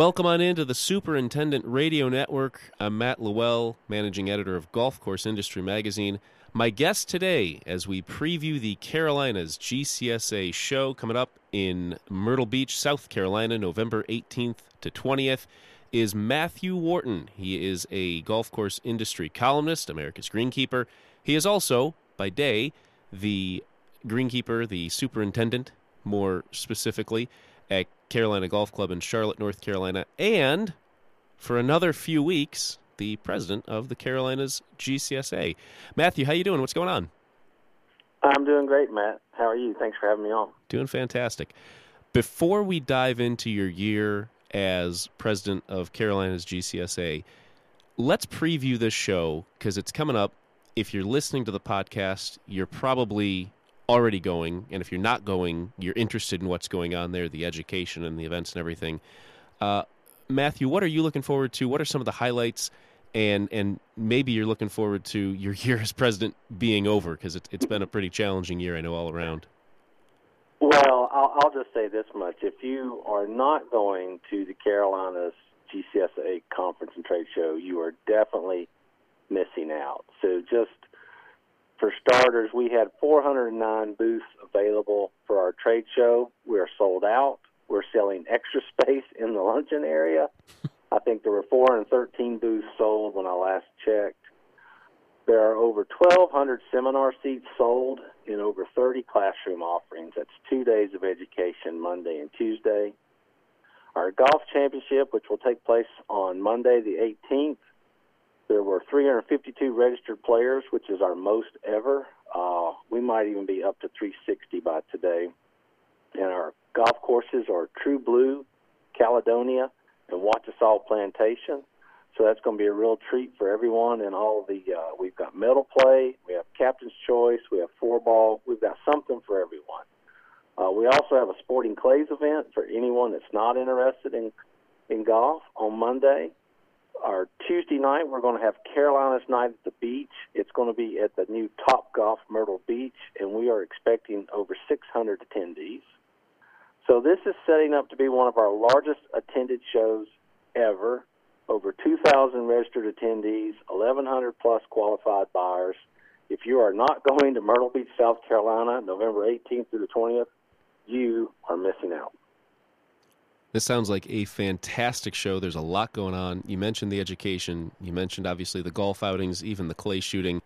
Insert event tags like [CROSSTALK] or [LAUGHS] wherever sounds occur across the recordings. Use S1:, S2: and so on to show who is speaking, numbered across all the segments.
S1: Welcome on into the Superintendent Radio Network. I'm Matt LaWell, managing editor of Golf Course Industry Magazine. My guest today, as we preview the Carolinas GCSA show coming up in Myrtle Beach, South Carolina, November 18th to 20th, is Matthew Wharton. He is a golf course industry columnist, America's Greenkeeper. He is also, by day, the greenkeeper, the superintendent, more specifically, at Carolina Golf Club in Charlotte, North Carolina, and for another few weeks, the president of the Carolinas GCSA. Matthew, how you doing? What's going on?
S2: I'm doing great, Matt. How are you? Thanks for having me on.
S1: Doing fantastic. Before we dive into your year as president of Carolinas GCSA, let's preview this show because it's coming up. If you're listening to the podcast, you're probably already going, and if you're not going, you're interested in what's going on there, the education and the events and everything. Uh, Matthew, what are you looking forward to? What are some of the highlights? And and maybe you're looking forward to your [LAUGHS] year as president being over because it's it's been a pretty challenging year, I know, all around.
S2: Well, I'll, I'll just say this much: if you are not going to the Carolinas GCSA conference and trade show, you are definitely missing out. So just for starters, we had 409 booths available for our trade show. We are sold out. We're selling extra [LAUGHS] space in the luncheon area. I think there were 413 booths sold when I last checked. There are over 1,200 seminar seats sold in over 30 classroom offerings. That's two days of education, Monday and Tuesday. Our golf championship, which will take place on Monday the 18th, there were 352 registered players, which is our most ever. Uh, we might even be up to 360 by today. And our golf courses are True Blue, Caledonia, and Wachesaw Plantation. So that's going to be a real treat for everyone. And all the uh, we've got medal play, we have captain's choice, we have four ball, we've got something for everyone. Uh, we also have a sporting clays event for anyone that's not interested in in golf on Monday our Tuesday night, we're going to have Carolinas Night at the Beach. It's going to be at the new Top Golf Myrtle Beach, and we are expecting over 600 attendees. So this is setting up to be one of our largest attended shows ever. Over 2,000 registered attendees, 1,100 plus qualified buyers. If you are not going to Myrtle Beach, South Carolina, November 18th through the 20th, you are missing out.
S1: This sounds like a fantastic show. There's a lot going on. You mentioned the education. You mentioned obviously the golf outings, even the clay shooting.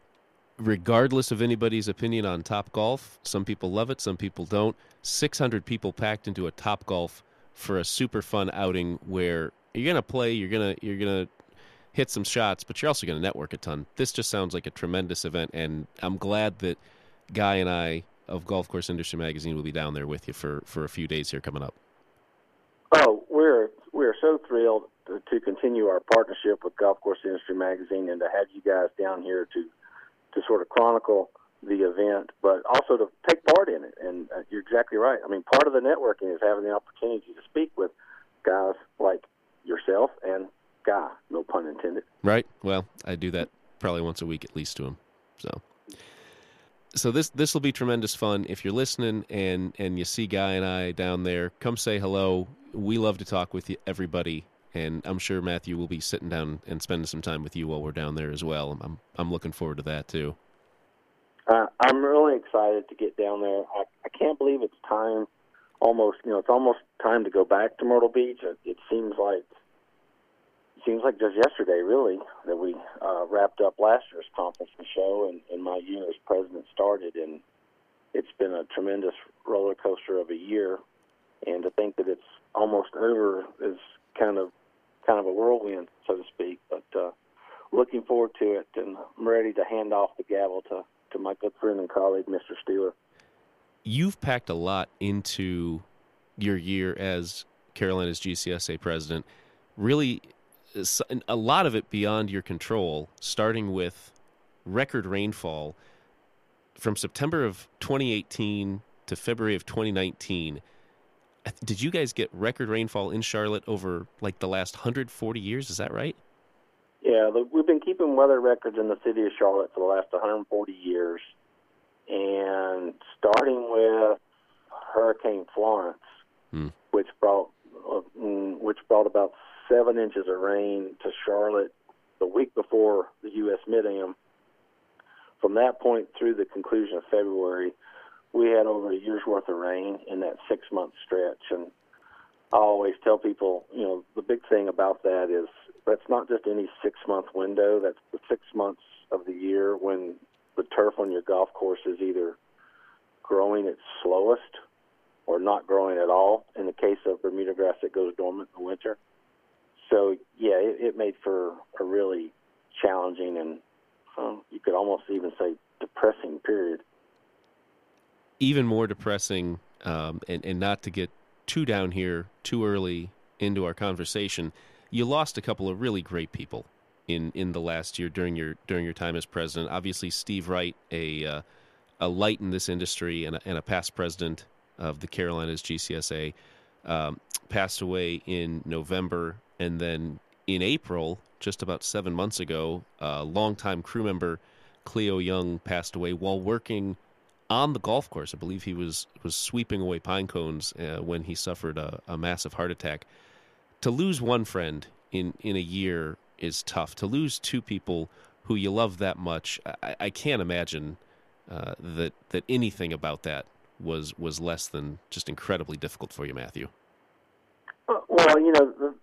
S1: Regardless of anybody's opinion on Top Golf, some people love it, some people don't. 600 people packed into a Top Golf for a super fun outing where you're going to play, you're going to you're going to hit some shots, but you're also going to network a ton. This just sounds like a tremendous event and I'm glad that Guy and I of Golf Course Industry Magazine will be down there with you for for a few days here coming up.
S2: Oh, we're we're so thrilled to, to continue our partnership with Golf Course Industry Magazine and to have you guys down here to to sort of chronicle the event, but also to take part in it. And uh, you're exactly right. I mean, part of the networking is having the opportunity to speak with guys like yourself and Guy, no pun intended.
S1: Right. Well, I do that probably once a week at least to him. So so this this will be tremendous fun. If you're listening and and you see Guy and I down there, come say hello we love to talk with everybody, and I'm sure Matthew will be sitting down and spending some time with you while we're down there as well. I'm I'm looking forward to that too.
S2: Uh, I'm really excited to get down there. I, I can't believe it's time. Almost, you know, it's almost time to go back to Myrtle Beach. It, it seems like it seems like just yesterday, really, that we uh, wrapped up last year's conference and show, and, and my year as president started, and it's been a tremendous roller coaster of a year. And to think that it's almost over is kind of kind of a whirlwind, so to speak. But uh, looking forward to it, and I'm ready to hand off the gavel to to my good friend and colleague, Mr. Steeler.
S1: You've packed a lot into your year as Carolina's GCSA president. Really, a lot of it beyond your control, starting with record rainfall from September of 2018 to February of 2019 did you guys get record rainfall in Charlotte over like the last 140 years? Is that right?
S2: Yeah, the, we've been keeping weather records in the city of Charlotte for the last 140 years, and starting with Hurricane Florence, hmm. which brought uh, which brought brought about seven inches of rain to Charlotte the week before the U.S. Mid-Am. From that point through the conclusion of February, we had over a year's worth of rain in that six-month stretch. And I always tell people, you know, the big thing about that is that's not just any six-month window. That's the six months of the year when the turf on your golf course is either growing its slowest or not growing at all. In the case of Bermuda grass, it goes dormant in the winter. So yeah, it, it made for a really challenging and um, you could almost even say depressing period.
S1: Even more depressing, um, and, and not to get too down here too early into our conversation, you lost a couple of really great people in, in the last year during your during your time as president. Obviously, Steve Wright, a uh, a light in this industry and a, and a past president of the Carolinas GCSA, um, passed away in November, and then in April, just about seven months ago, a longtime crew member Cleo Young passed away while working on the golf course. I believe he was was sweeping away pine cones uh, when he suffered a, a massive heart attack. To lose one friend in in a year is tough. To lose two people who you love that much, I, I can't imagine uh, that that anything about that was was less than just incredibly difficult for you, Matthew.
S2: Uh, well, you know, the,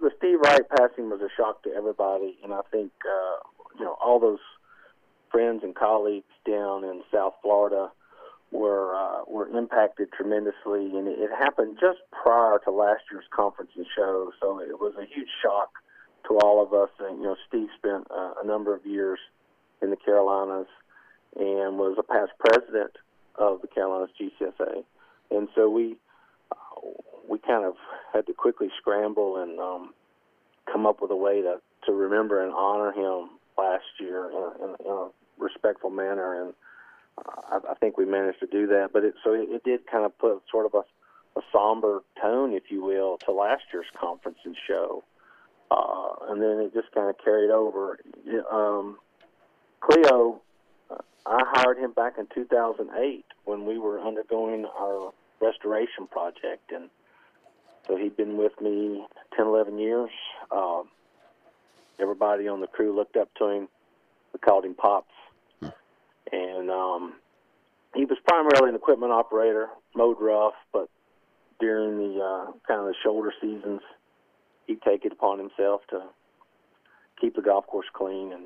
S2: the Steve Wright passing was a shock to everybody, and I think uh, you know all those friends and colleagues down in South Florida were uh, were impacted tremendously, and it, it happened just prior to last year's conference and show, so it was a huge shock to all of us. And you know, Steve spent uh, a number of years in the Carolinas and was a past president of the Carolinas GCSA, and so we uh, we kind of had to quickly scramble and um, come up with a way to to remember and honor him last year in, in, a respectful manner, and uh, I, I think we managed to do that. But it so it, it did kind of put sort of a, a somber tone, if you will, to last year's conference and show, uh, and then it just kind of carried over. Um, Cleo, uh, I hired him back in 2008 when we were undergoing our restoration project, and so he'd been with me 10, 11 years. Um, everybody on the crew looked up to him. We called him Pops. And um, he was primarily an equipment operator, mowed rough, but during the uh, kind of the shoulder seasons, he'd take it upon himself to keep the golf course clean. And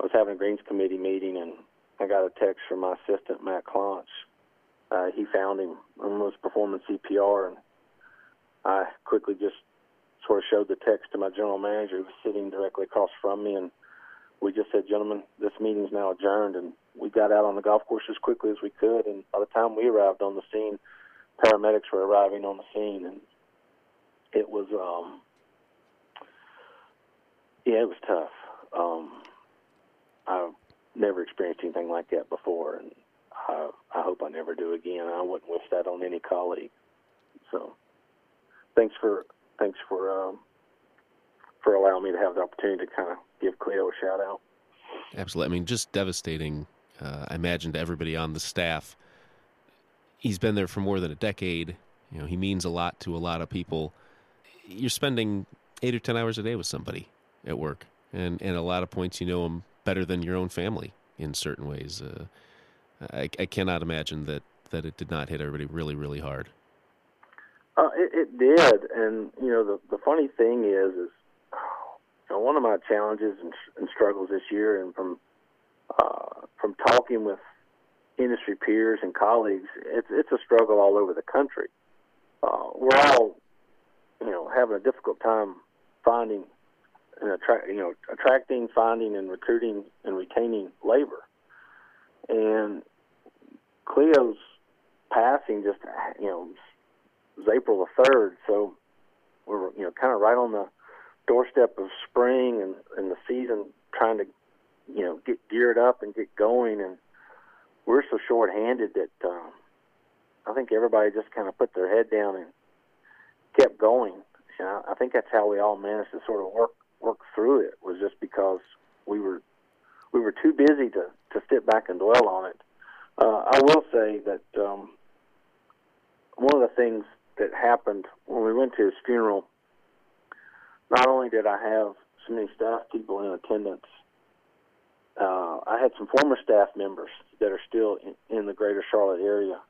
S2: I was having a greens committee meeting, and I got a text from my assistant Matt Claunch. Uh, he found him and was performing CPR, and I quickly just sort of showed the text to my general manager, who was sitting directly across from me, and we just said, gentlemen, this meeting's now adjourned, and we got out on the golf course as quickly as we could. And by the time we arrived on the scene, paramedics were arriving on the scene, and it was, um, yeah, it was tough. Um, I've never experienced anything like that before, and I, I hope I never do again. I wouldn't wish that on any colleague. So, thanks for thanks for um, for allowing me to have the opportunity to kind of give Cleo a shout out.
S1: Absolutely. I mean, just devastating. Uh, I imagine to everybody on the staff. He's been there for more than a decade. You know, he means a lot to a lot of people. You're spending eight or ten hours a day with somebody at work, and and a lot of points you know him better than your own family in certain ways. Uh, I, I cannot imagine that that it did not hit everybody really, really hard.
S2: Uh, it, it did, and you know the the funny thing is, is know, one of my challenges and, and struggles this year, and from uh, from talking with industry peers and colleagues, it's it's a struggle all over the country. Uh, we're all, you know, having a difficult time finding and attract, you know, attracting, finding, and recruiting and retaining labor. And Cleo's passing just, you know, was April the third, so we're you know kind of right on the doorstep of spring and, and the season, trying to you know get geared up and get going, and we're so short-handed that um, I think everybody just kind of put their head down and kept going. You know, I think that's how we all managed to sort of work work through it. Was just because we were we were too busy to to sit back and dwell on it. Uh, I will say that um, one of the things that happened when we went to his funeral not only did I have so many staff people in attendance, uh, I had some former staff members that are still in, in the greater Charlotte area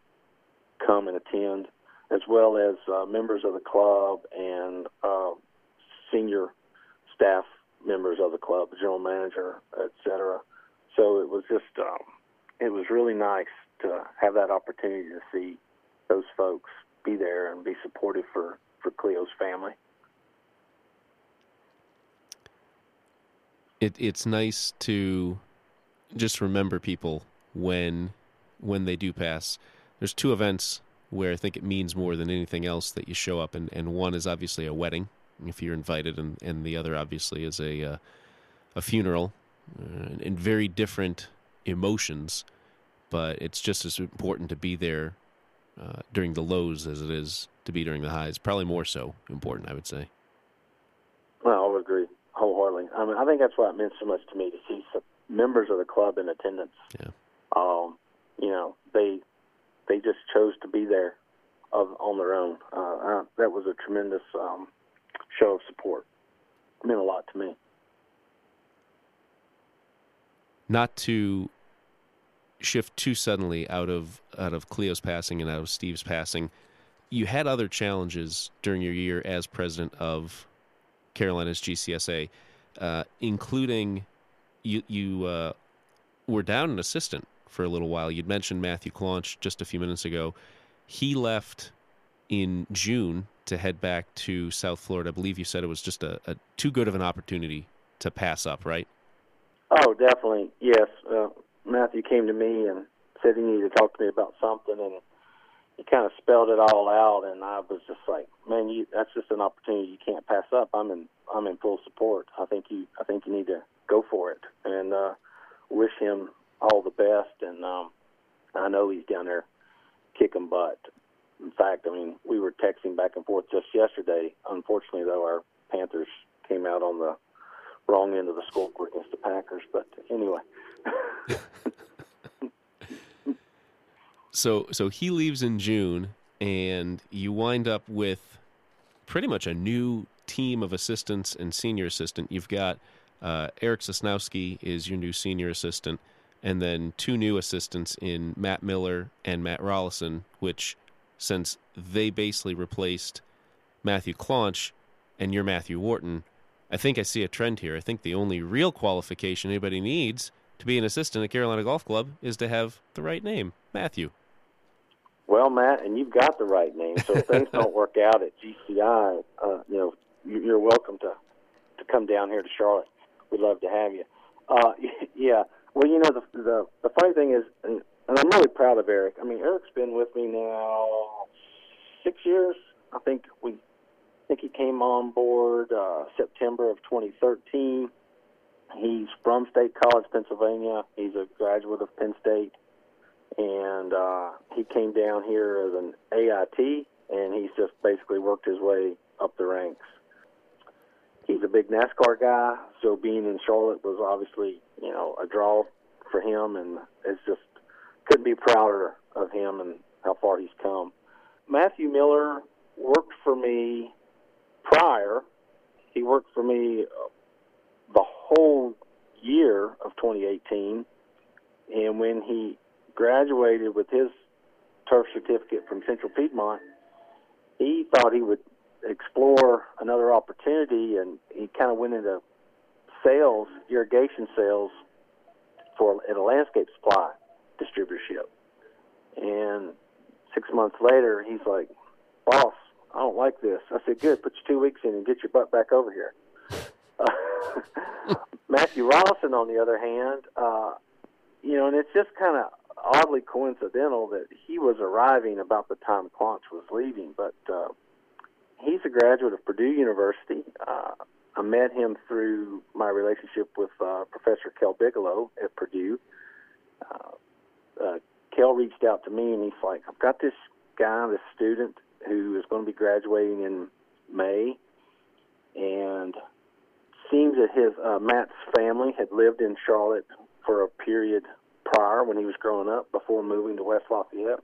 S2: come and attend, as well as uh, members of the club and uh, senior staff members of the club, general manager, etc. So it was just, um, it was really nice to have that opportunity to see those folks be there and be supportive for for Cleo's family.
S1: It, it's nice to just remember people when when they do pass. There's two events where I think it means more than anything else that you show up, and, and one is obviously a wedding if you're invited, and, and the other obviously is a uh, a funeral, uh, and very different emotions. But it's just as important to be there uh, during the lows as it is to be during the highs. Probably more so important, I would say.
S2: Well, I would agree wholeheartedly. I mean, I think that's why it meant so much to me to see some members of the club in attendance.
S1: Yeah.
S2: Um, you know, they they just chose to be there of, on their own. Uh, I, that was a tremendous um, show of support. It meant a lot to me.
S1: Not to shift too suddenly out of out of Cleo's passing and out of Steve's passing, you had other challenges during your year as president of Carolinas GCSA, uh, including you you uh, were down an assistant for a little while. You'd mentioned Matthew Claunch just a few minutes ago. He left in June to head back to South Florida. I believe you said it was just a, a too good of an opportunity to pass up, right?
S2: Oh, definitely. Yes. Uh, Matthew came to me and said he needed to talk to me about something, and he kind of spelled it all out. And I was just like, "Man, you, that's just an opportunity you can't pass up." I'm in, I'm in full support. I think you, I think you need to go for it, and uh, wish him all the best. And um, I know he's down there kicking butt. In fact, I mean, we were texting back and forth just yesterday. Unfortunately, though, our Panthers came out on the wrong end of the scoreboard against the Packers. But anyway. [LAUGHS]
S1: so so he leaves in June, and you wind up with pretty much a new team of assistants and senior assistant. You've got uh, Eric Sosnowski is your new senior assistant, and then two new assistants in Matt Miller and Matt Rollison, which since they basically replaced Matthew Claunch and you're Matthew Wharton, I think I see a trend here. I think the only real qualification anybody needs to be an assistant at Carolina Golf Club is to have the right name, Matthew.
S2: Well, Matt, and you've got the right name. So if things don't work out at GCI, uh, you know, you're welcome to to come down here to Charlotte. We'd love to have you. Uh, [LAUGHS] yeah. Well, you know, the, the the funny thing is, and, I'm really proud of Eric. I mean, Eric's been with me now six years. I think we I think he came on board uh, September of 2013. He's from State College, Pennsylvania. He's a graduate of Penn State, and uh, he came down here as an AIT, and he's just basically worked his way up the ranks. He's a big NASCAR guy, so being in Charlotte was obviously, you know, a draw for him, and it's just couldn't be prouder of him and how far he's come. Matthew Miller worked for me prior. He worked for me the whole year of 2018, and when he graduated with his turf certificate from Central Piedmont, he thought he would explore another opportunity, and he kind of went into sales, irrigation sales, for at a landscape supply distributorship. And six months later, he's like, "Boss, I don't like this." I said, "Good, put your two weeks in and get your butt back over here." Uh, [LAUGHS] Matthew Rollison, on the other hand, uh, you know, and it's just kind of oddly coincidental that he was arriving about the time Claunch was leaving, but uh, he's a graduate of Purdue University. Uh, I met him through my relationship with uh, Professor Cale Bigelow at Purdue. Uh, uh, Kel reached out to me and he's like, I've got this guy, this student who is going to be graduating in May, and seems that his uh, Matt's family had lived in Charlotte for a period prior when he was growing up before moving to West Lafayette.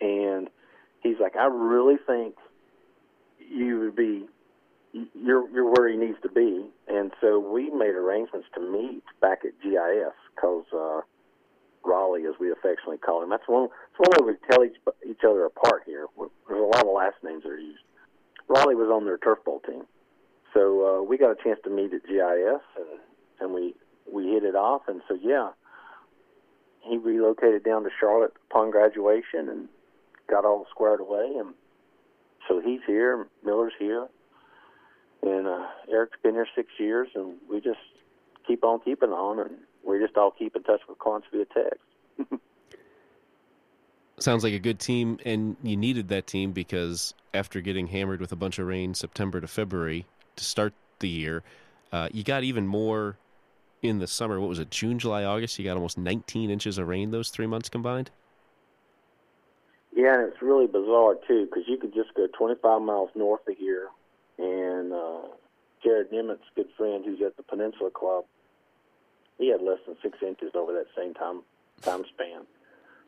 S2: And he's like, I really think you would be you're you're where he needs to be, and so we made arrangements to meet back at GIS because uh, Raleigh, as we affectionately call him, that's one that's one way we tell each each other apart here. There's a lot of last names that are used. Raleigh was on their turf bowl team, so uh, we got a chance to meet at GIS, and and we we hit it off, and so yeah, he relocated down to Charlotte upon graduation and got all squared away, and so he's here, Miller's here, and uh, Eric's been here six years, and we just keep on keeping on, and we just all keep in touch with clients via text. [LAUGHS]
S1: Sounds like a good team, and you needed that team because after getting hammered with a bunch of rain September to February to start the year, uh, you got even more in the summer. What was it, June, July, August? You got almost 19 inches of rain those three months combined?
S2: Yeah, and it's really bizarre, too, because you could just go 25 miles north of here and uh, Jared Nimitz, good friend who's at the Peninsula Club, he had less than six inches over that same time time span.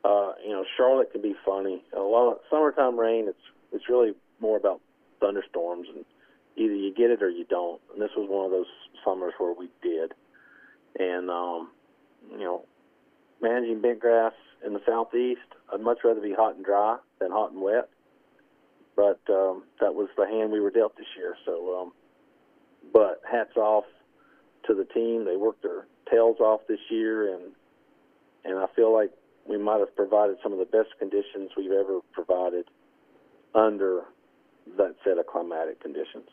S2: Uh, you know, Charlotte can be funny. A lot of summertime rain. It's it's really more about thunderstorms, and either you get it or you don't. And this was one of those summers where we did. And um, you know, managing bent grass in the southeast, I'd much rather be hot and dry than hot and wet but um, that was the hand we were dealt this year. So, um, but hats off to the team. They worked their tails off this year, and and I feel like we might have provided some of the best conditions we've ever provided under that set of climatic conditions.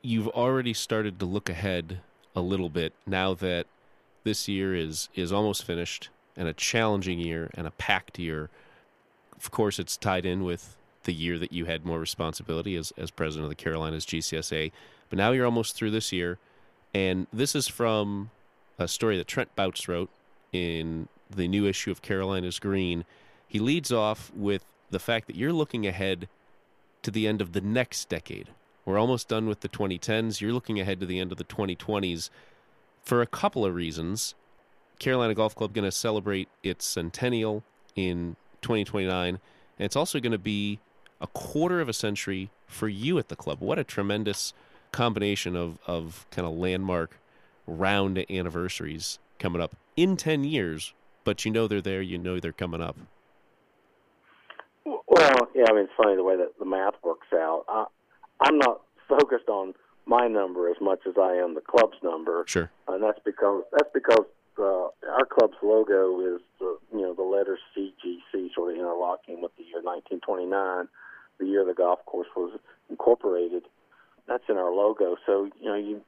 S1: You've already started to look ahead a little bit now that this year is is almost finished and a challenging year and a packed year of course, it's tied in with the year that you had more responsibility as, as president of the Carolinas GCSA. But now you're almost through this year. And this is from a story that Trent Bouts wrote in the new issue of Carolinas Green. He leads off with the fact that you're looking ahead to the end of the next decade. We're almost done with the 2010s. You're looking ahead to the end of the 2020s for a couple of reasons. Carolina Golf Club going to celebrate its centennial in 2029. And it's also going to be a quarter of a century for you at the club. What a tremendous combination of, of kind of landmark round anniversaries coming up in 10 years, but you know they're there, you know they're coming up.
S2: Well, yeah, I mean, it's funny the way that the math works out. I'm not focused on my number as much as I am the club's number.
S1: Sure.
S2: And that's because that's because uh, our club's logo is the you know the letter CGC sort of interlocking with the year 1929, the year the golf course was incorporated. That's in our logo. So you know you,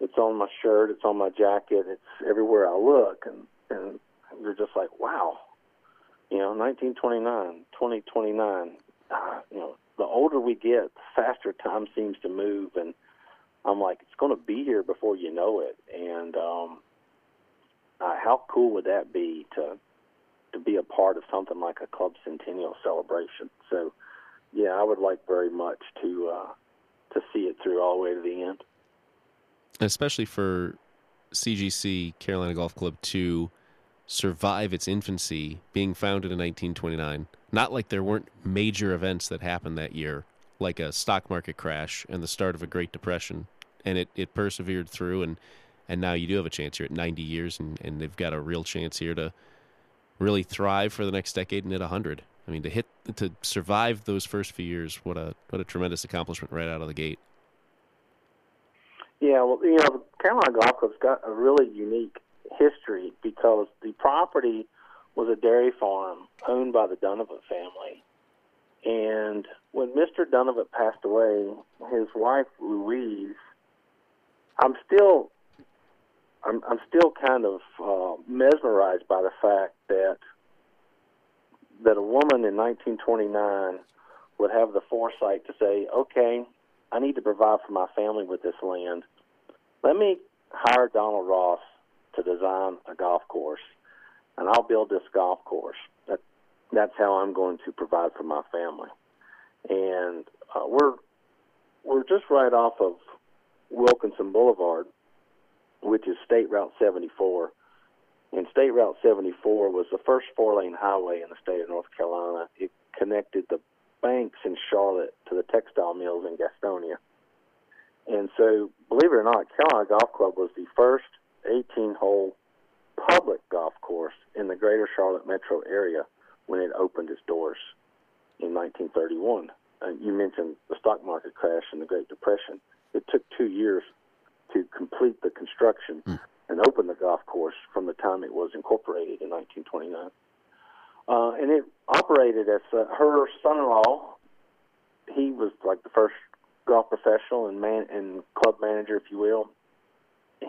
S2: it's on my shirt, it's on my jacket, it's everywhere I look, and and you're just like wow, you know 1929, 2029. Uh, you know the older we get, the faster time seems to move, and I'm like it's going to be here before you know it, and um, uh, how cool would that be to to be a part of something like a club centennial celebration? So, yeah, I would like very much to uh, to see it through all the way to the end.
S1: Especially for CGC Carolina Golf Club to survive its infancy, being founded in 1929. Not like there weren't major events that happened that year, like a stock market crash and the start of a Great Depression, and it, it persevered through and and now you do have a chance here at 90 years, and, and they've got a real chance here to really thrive for the next decade and hit 100. I mean, to hit to survive those first few years, what a what a tremendous accomplishment right out of the gate.
S2: Yeah, well, you know, Carolina Golf Club's got a really unique history because the property was a dairy farm owned by the Dunnavant family. And when Mr. Dunnavant passed away, his wife Louise, I'm still I'm I'm still kind of uh, mesmerized by the fact that that a woman in 1929 would have the foresight to say, "Okay, I need to provide for my family with this land. Let me hire Donald Ross to design a golf course, and I'll build this golf course. That that's how I'm going to provide for my family." And uh, we're we're just right off of Wilkinson Boulevard, which is State Route 74. And State Route 74 was the first four lane highway in the state of North Carolina. It connected the banks in Charlotte to the textile mills in Gastonia. And so, believe it or not, Carolina Golf Club was the first 18 hole public golf course in the greater Charlotte metro area when it opened its doors in 1931. Uh, you mentioned the stock market crash and the Great Depression. It took two years to complete the construction mm. and open the golf course from the time it was incorporated in 1929. Uh, and it operated as uh, her son-in-law. He was like the first golf professional and man and club manager, if you will.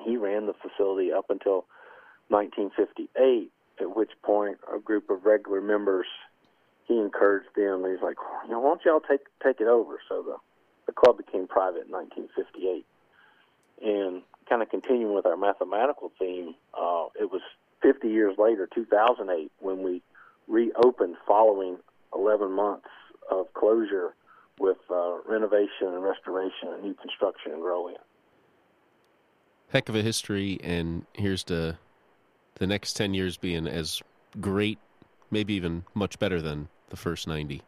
S2: He ran the facility up until 1958, at which point a group of regular members he encouraged them. He's like, you know, why don't y'all take take it over? So the the club became private in 1958, and kind of continuing with our mathematical theme, uh, it was 50 years later, 2008, when we reopened following 11 months of closure with uh, renovation and restoration and new construction and growing.
S1: Heck of a history, and here's to the next 10 years being as great, maybe even much better than the first 90.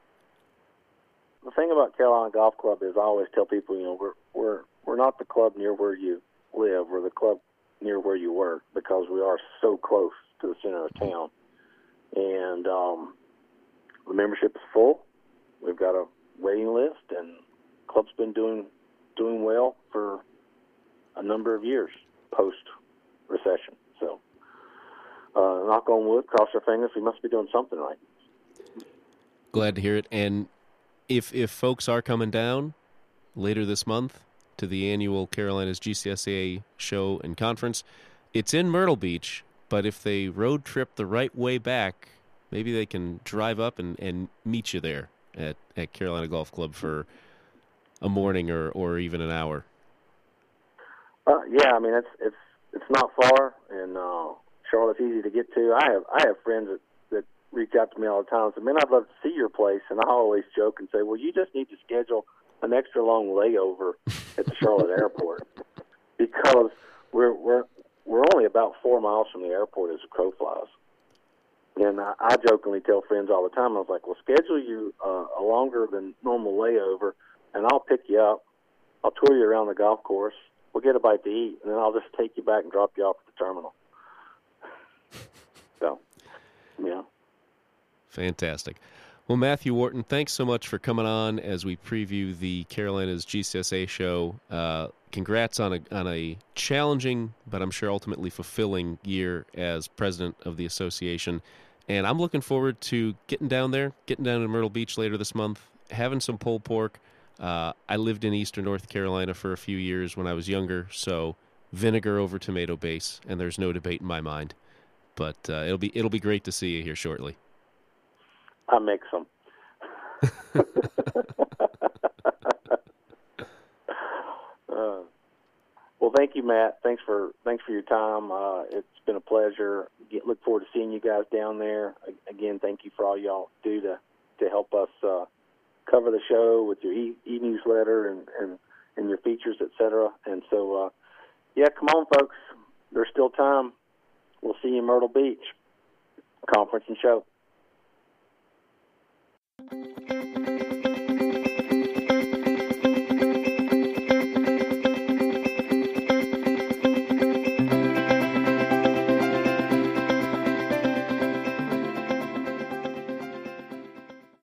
S2: The thing about Carolina Golf Club is I always tell people, you know, we're we're we're not the club near where you live. We're the club near where you work because we are so close to the center of town. And um, the membership is full. We've got a waiting list, and club's been doing doing well for a number of years post recession. So, uh, knock on wood, cross our fingers. We must be doing something right.
S1: Glad to hear it. And if if folks are coming down later this month to the annual Carolinas GCSA show and conference, it's in Myrtle Beach. But if they road trip the right way back, maybe they can drive up and, and meet you there at, at Carolina Golf Club for a morning or, or even an hour?
S2: Uh, yeah, I mean it's it's it's not far, and uh, Charlotte's easy to get to. I have I have friends that that reach out to me all the time and say, "Man, I'd love to see your place," and I always joke and say, "Well, you just need to schedule an extra long layover at the Charlotte [LAUGHS] airport because we're we're we're only about four miles from the airport as a crow flies." And I, I jokingly tell friends all the time, I was like, well, schedule you uh, a longer than normal layover, and I'll pick you up. I'll tour you around the golf course. We'll get a bite to eat, and then I'll just take you back and drop you off at the terminal. So, yeah.
S1: Fantastic. Well, Matthew Wharton, thanks so much for coming on as we preview the Carolinas GCSA show. Uh, congrats on a on a challenging, but I'm sure ultimately fulfilling year as president of the association. And I'm looking forward to getting down there, getting down to Myrtle Beach later this month, having some pulled pork. Uh, I lived in eastern North Carolina for a few years when I was younger, so vinegar over tomato base, and there's no debate in my mind. But uh, it'll be it'll be great to see you here shortly.
S2: I make some. [LAUGHS] uh, well, thank you, Matt. Thanks for thanks for your time. Uh, it's been a pleasure. Get, look forward to seeing you guys down there. Again, thank you for all y'all do to to help us uh, cover the show with your e, e- newsletter and, and and your features, etc. And so, uh, yeah, come on, folks. There's still time. We'll see you in Myrtle Beach. Conference and show.